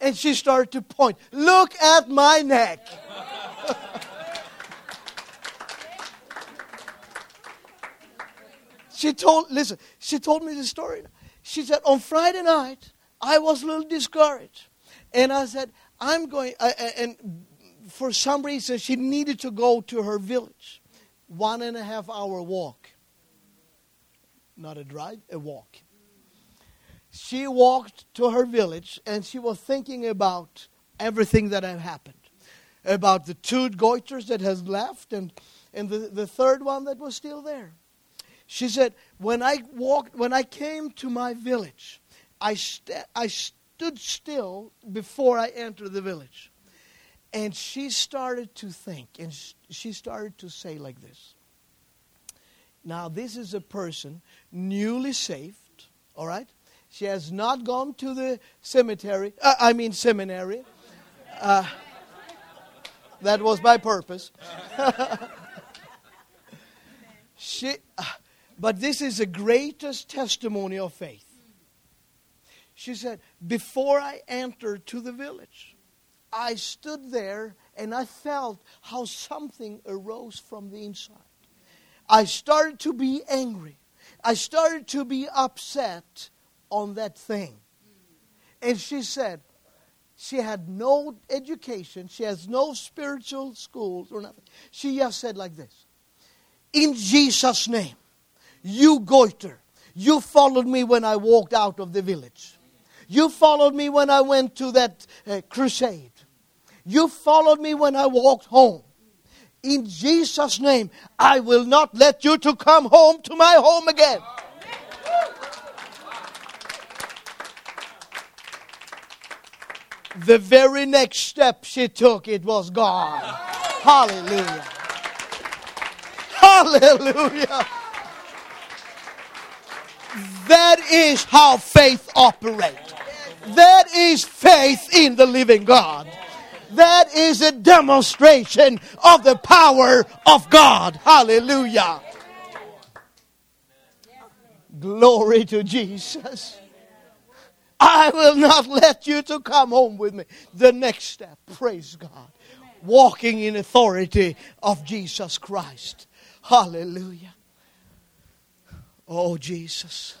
And she started to point. Look at my neck. [laughs] she told, listen, she told me the story. She said, on Friday night, I was a little discouraged. And I said, I'm going, uh, and for some reason, she needed to go to her village one and a half hour walk. Not a drive, a walk. She walked to her village and she was thinking about everything that had happened. About the two goiters that has left and, and the, the third one that was still there. She said, when I walked, when I came to my village, I, st- I stood still before I entered the village. And she started to think, and she started to say like this. Now, this is a person newly saved, all right? She has not gone to the cemetery, uh, I mean, seminary. Uh, that was by purpose. [laughs] she, uh, but this is the greatest testimony of faith. She said, Before I entered to the village, I stood there and I felt how something arose from the inside. I started to be angry. I started to be upset on that thing. And she said, she had no education, she has no spiritual schools or nothing. She just said like this In Jesus' name, you goiter, you followed me when I walked out of the village. You followed me when I went to that uh, crusade. You followed me when I walked home. In Jesus' name, I will not let you to come home to my home again. The very next step she took, it was God. Hallelujah. Hallelujah. That is how faith operates. That is faith in the living God. That is a demonstration of the power of God. Hallelujah. Glory to Jesus. I will not let you to come home with me. The next step, praise God. Walking in authority of Jesus Christ. Hallelujah. Oh, Jesus.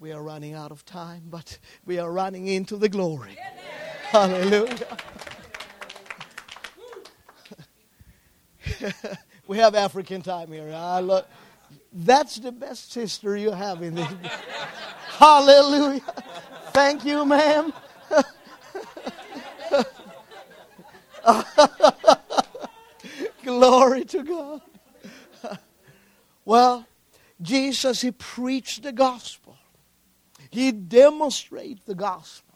We are running out of time, but we are running into the glory. Hallelujah. [laughs] we have African time here. I love, that's the best sister you have in this. [laughs] Hallelujah. Thank you, ma'am. [laughs] Glory to God. Well, Jesus, He preached the gospel. He demonstrated the gospel.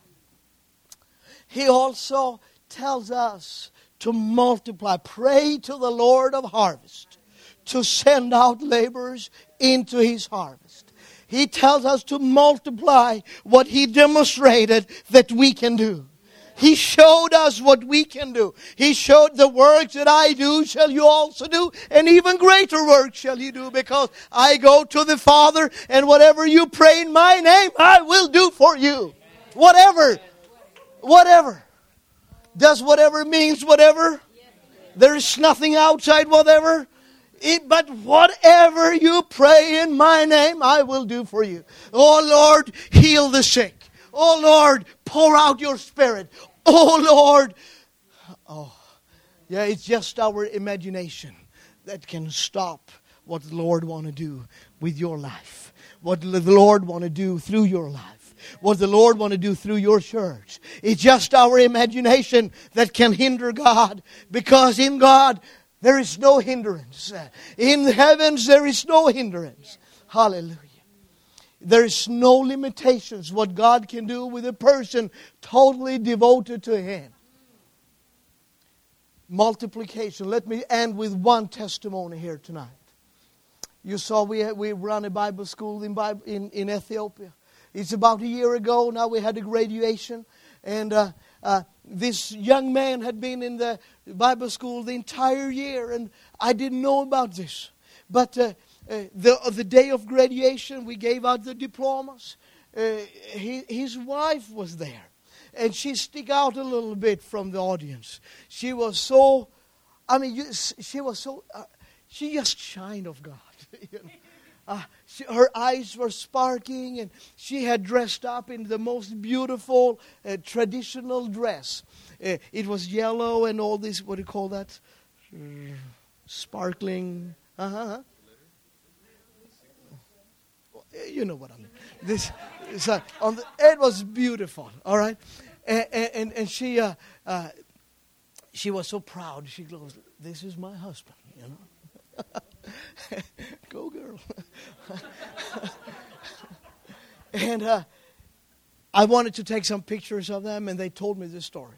He also tells us to multiply. Pray to the Lord of harvest to send out laborers into his harvest. He tells us to multiply what he demonstrated that we can do. He showed us what we can do. He showed the works that I do shall you also do, and even greater works shall you do, because I go to the Father, and whatever you pray in my name, I will do for you. Whatever. Whatever. Does whatever means whatever? There is nothing outside whatever. It, but whatever you pray in my name, I will do for you. Oh Lord, heal the sick. Oh Lord, pour out your spirit. Oh Lord. Oh, yeah, it's just our imagination that can stop what the Lord want to do with your life. What the Lord want to do through your life what the Lord want to do through your church. It's just our imagination that can hinder God because in God there is no hindrance. In the heavens there is no hindrance. Hallelujah. There is no limitations what God can do with a person totally devoted to Him. Multiplication. Let me end with one testimony here tonight. You saw we, we run a Bible school in, Bible, in, in Ethiopia. It's about a year ago. Now we had a graduation. And uh, uh, this young man had been in the Bible school the entire year. And I didn't know about this. But uh, uh the, the day of graduation, we gave out the diplomas. Uh, he, his wife was there. And she stick out a little bit from the audience. She was so, I mean, she was so, uh, she just shined of God. [laughs] you know? She, her eyes were sparkling, and she had dressed up in the most beautiful uh, traditional dress. Uh, it was yellow and all this, what do you call that? Sparkling. Uh-huh. You know what I mean. This, uh, on the, it was beautiful, all right? And, and, and she, uh, uh, she was so proud. She goes, This is my husband, you know. [laughs] [laughs] Go, girl. [laughs] and uh, I wanted to take some pictures of them, and they told me this story.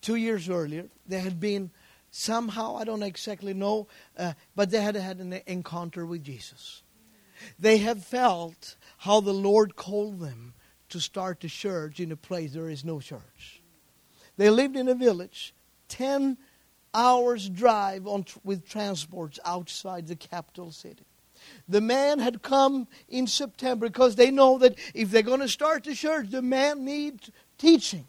Two years earlier, they had been somehow, I don't exactly know, uh, but they had had an encounter with Jesus. They had felt how the Lord called them to start a church in a place there is no church. They lived in a village, 10 hours drive on, with transports outside the capital city. The man had come in September because they know that if they're going to start the church, the man needs teaching.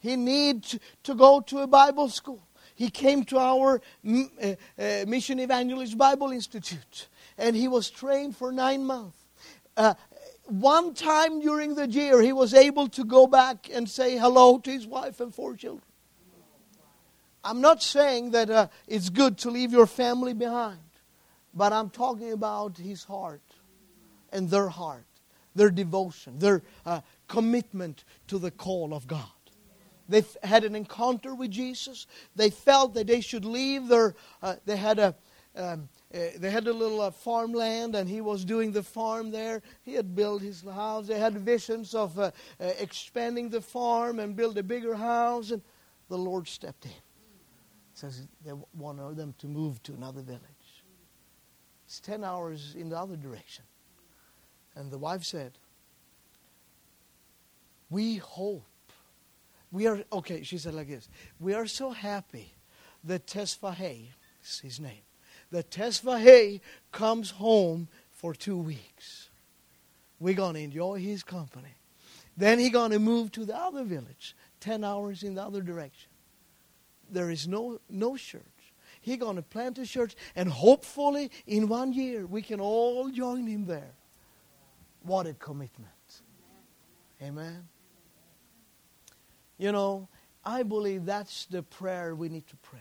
He needs to go to a Bible school. He came to our uh, uh, Mission Evangelist Bible Institute and he was trained for nine months. Uh, one time during the year, he was able to go back and say hello to his wife and four children. I'm not saying that uh, it's good to leave your family behind, but I'm talking about his heart and their heart, their devotion, their uh, commitment to the call of God. They had an encounter with Jesus. They felt that they should leave their. Uh, they had a. Um, uh, they had a little uh, farmland, and he was doing the farm there. He had built his house. They had visions of uh, uh, expanding the farm and build a bigger house, and the Lord stepped in says they want them to move to another village. It's 10 hours in the other direction. And the wife said, We hope. We are, okay, she said like this We are so happy that Tesfaye, is his name, that Tesfaye comes home for two weeks. We're going to enjoy his company. Then he going to move to the other village, 10 hours in the other direction. There is no, no church. He going to plant a church, and hopefully in one year we can all join him there. What a commitment. Amen. You know, I believe that's the prayer we need to pray.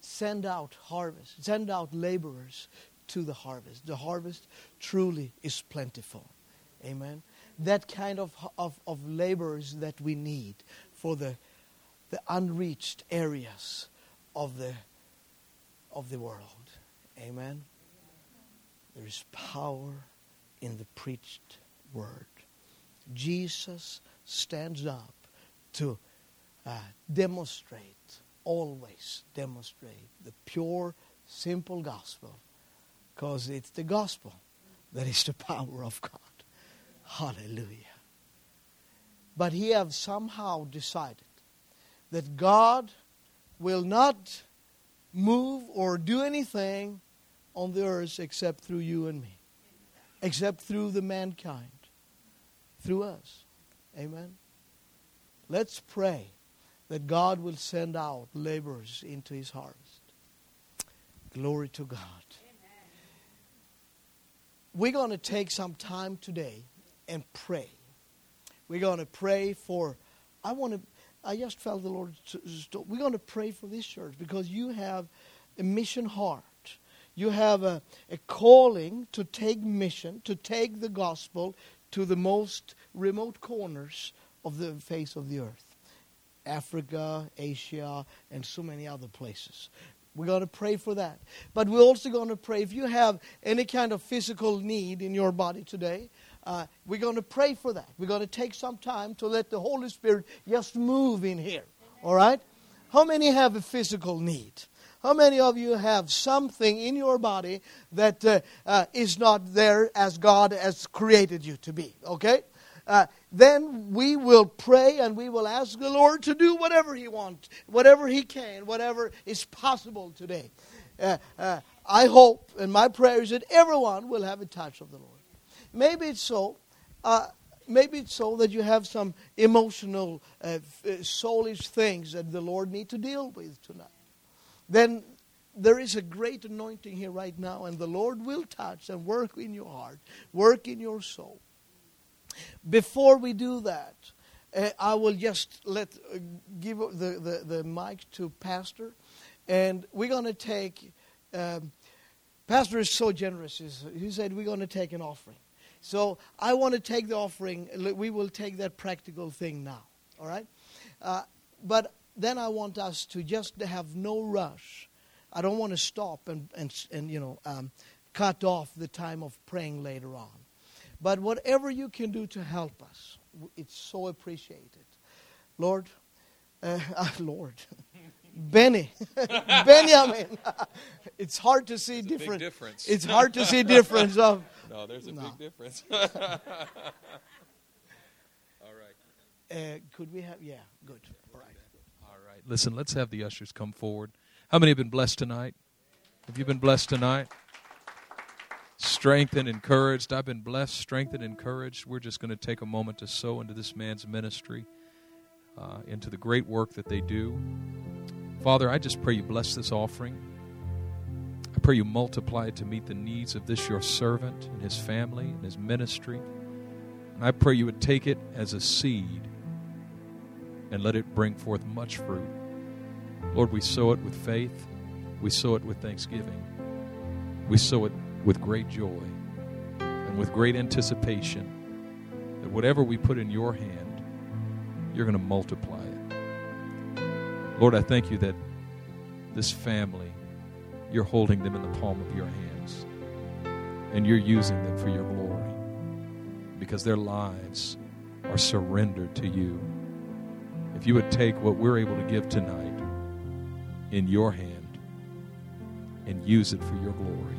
Send out harvest, send out laborers to the harvest. The harvest truly is plentiful. Amen. That kind of, of, of laborers that we need for the, the unreached areas of the, of the world. Amen. There is power in the preached word. Jesus stands up to uh, demonstrate, always demonstrate the pure, simple gospel because it's the gospel that is the power of God. Hallelujah. But he have somehow decided that God will not move or do anything on the earth except through you and me, except through the mankind, through us. Amen. Let's pray that God will send out laborers into his harvest. Glory to God. We're going to take some time today and pray. We're going to pray for, I want to, I just felt the Lord, we're going to pray for this church because you have a mission heart. You have a, a calling to take mission, to take the gospel to the most remote corners of the face of the earth Africa, Asia, and so many other places. We're going to pray for that. But we're also going to pray if you have any kind of physical need in your body today, uh, we're going to pray for that. We're going to take some time to let the Holy Spirit just move in here. All right? How many have a physical need? How many of you have something in your body that uh, uh, is not there as God has created you to be? Okay? Uh, then we will pray and we will ask the Lord to do whatever He wants, whatever He can, whatever is possible today. Uh, uh, I hope, and my prayer is that everyone will have a touch of the Lord. Maybe it's so. Uh, maybe it's so that you have some emotional, uh, uh, soulish things that the Lord need to deal with tonight. Then there is a great anointing here right now, and the Lord will touch and work in your heart, work in your soul. Before we do that, uh, I will just let uh, give the, the, the mic to Pastor, and we're going to take. Um, Pastor is so generous. He said we're going to take an offering. So I want to take the offering. We will take that practical thing now. All right? Uh, but then I want us to just have no rush. I don't want to stop and, and, and you know, um, cut off the time of praying later on. But whatever you can do to help us, it's so appreciated. Lord, uh, [laughs] Lord, Benny, [laughs] Benjamin. [laughs] it's hard to see different. difference. It's hard to see difference of. [laughs] No, there's a No. big difference. All right. Uh, could we have? Yeah, good. All right. All right. Listen, let's have the ushers come forward. How many have been blessed tonight? Have you been blessed tonight? Strengthened, encouraged. I've been blessed, strengthened, encouraged. We're just going to take a moment to sow into this man's ministry, uh, into the great work that they do. Father, I just pray you bless this offering. I pray you multiply it to meet the needs of this your servant and his family and his ministry. And I pray you would take it as a seed and let it bring forth much fruit. Lord, we sow it with faith. We sow it with thanksgiving. We sow it with great joy and with great anticipation that whatever we put in your hand, you're going to multiply it. Lord, I thank you that this family, you're holding them in the palm of your hands and you're using them for your glory because their lives are surrendered to you. If you would take what we're able to give tonight in your hand and use it for your glory,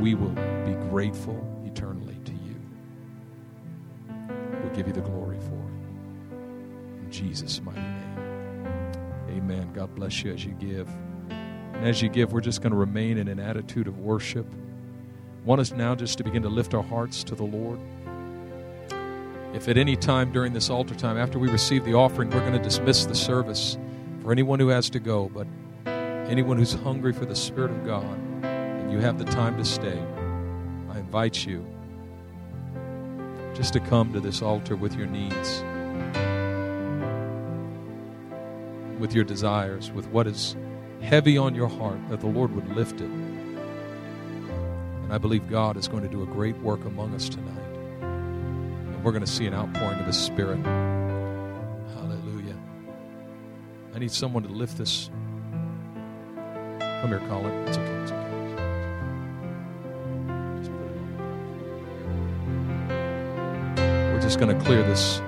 we will be grateful eternally to you. We'll give you the glory for it. In Jesus' mighty name. Amen. God bless you as you give. And as you give, we're just going to remain in an attitude of worship. want us now just to begin to lift our hearts to the Lord. If at any time during this altar time, after we receive the offering, we're going to dismiss the service for anyone who has to go, but anyone who's hungry for the Spirit of God and you have the time to stay, I invite you just to come to this altar with your needs, with your desires, with what is heavy on your heart, that the Lord would lift it. And I believe God is going to do a great work among us tonight. And we're going to see an outpouring of His Spirit. Hallelujah. I need someone to lift this. Come here, Colin. It's okay. It's okay. We're just going to clear this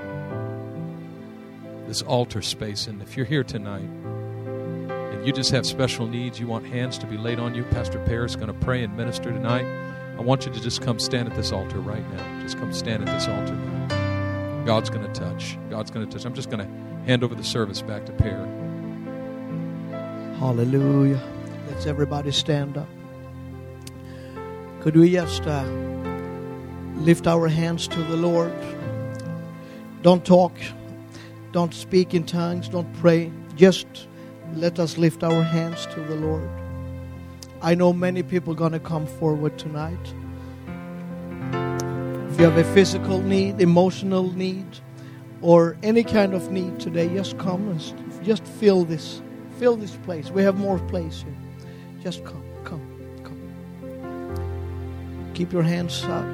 this altar space. And if you're here tonight and you just have special needs, you want hands to be laid on you, Pastor Per is going to pray and minister tonight. I want you to just come stand at this altar right now. Just come stand at this altar now. God's going to touch. God's going to touch. I'm just going to hand over the service back to Per. Hallelujah. Let's everybody stand up. Could we just uh, lift our hands to the Lord? Don't talk. Don't speak in tongues. Don't pray. Just let us lift our hands to the Lord. I know many people going to come forward tonight. If you have a physical need, emotional need, or any kind of need today, just come and just fill this, fill this place. We have more place here. Just come, come, come. Keep your hands up.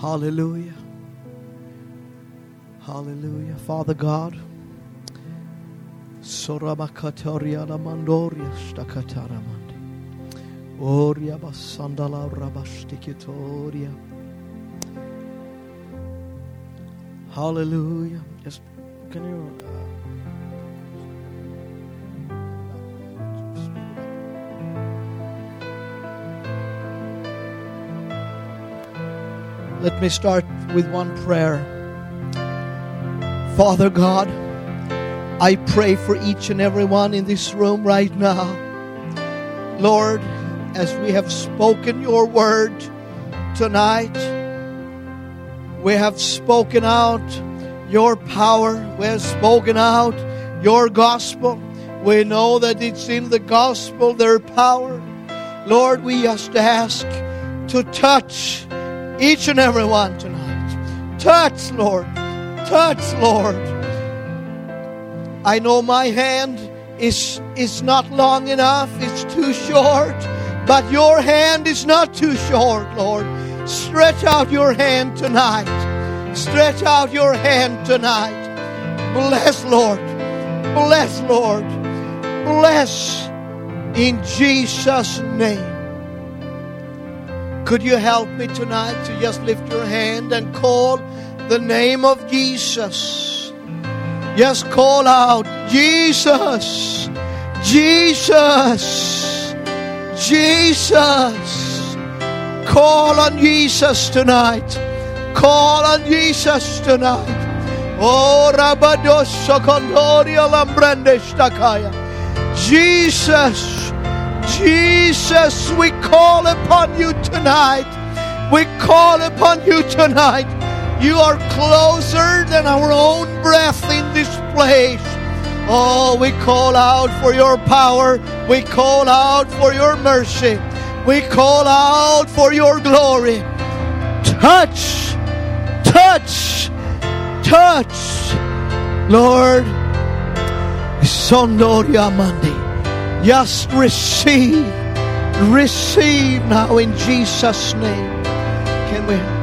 Hallelujah. Hallelujah. Father God. Soramakatoria mandoria stakataramandi. Oria basandala rabastikitoria. Hallelujah. Just can you uh, Let me start with one prayer. Father God, I pray for each and every one in this room right now. Lord, as we have spoken your word tonight, we have spoken out your power, we have spoken out your gospel. We know that it's in the gospel their power. Lord, we just ask to touch each and every one tonight. Touch, Lord. Touch, Lord. I know my hand is, is not long enough, it's too short, but your hand is not too short, Lord. Stretch out your hand tonight. Stretch out your hand tonight. Bless, Lord. Bless, Lord. Bless in Jesus' name. Could you help me tonight to just lift your hand and call the name of Jesus? Yes, call out Jesus, Jesus, Jesus. Call on Jesus tonight. Call on Jesus tonight. Oh, Rabadosa Condoria Lambrande Stakaya. Jesus, Jesus, we call upon you tonight. We call upon you tonight. You are closer than our own breath in this place. Oh, we call out for your power. We call out for your mercy. We call out for your glory. Touch, touch, touch. Lord, Sondoria Mandi. Just receive, receive now in Jesus' name. Can we?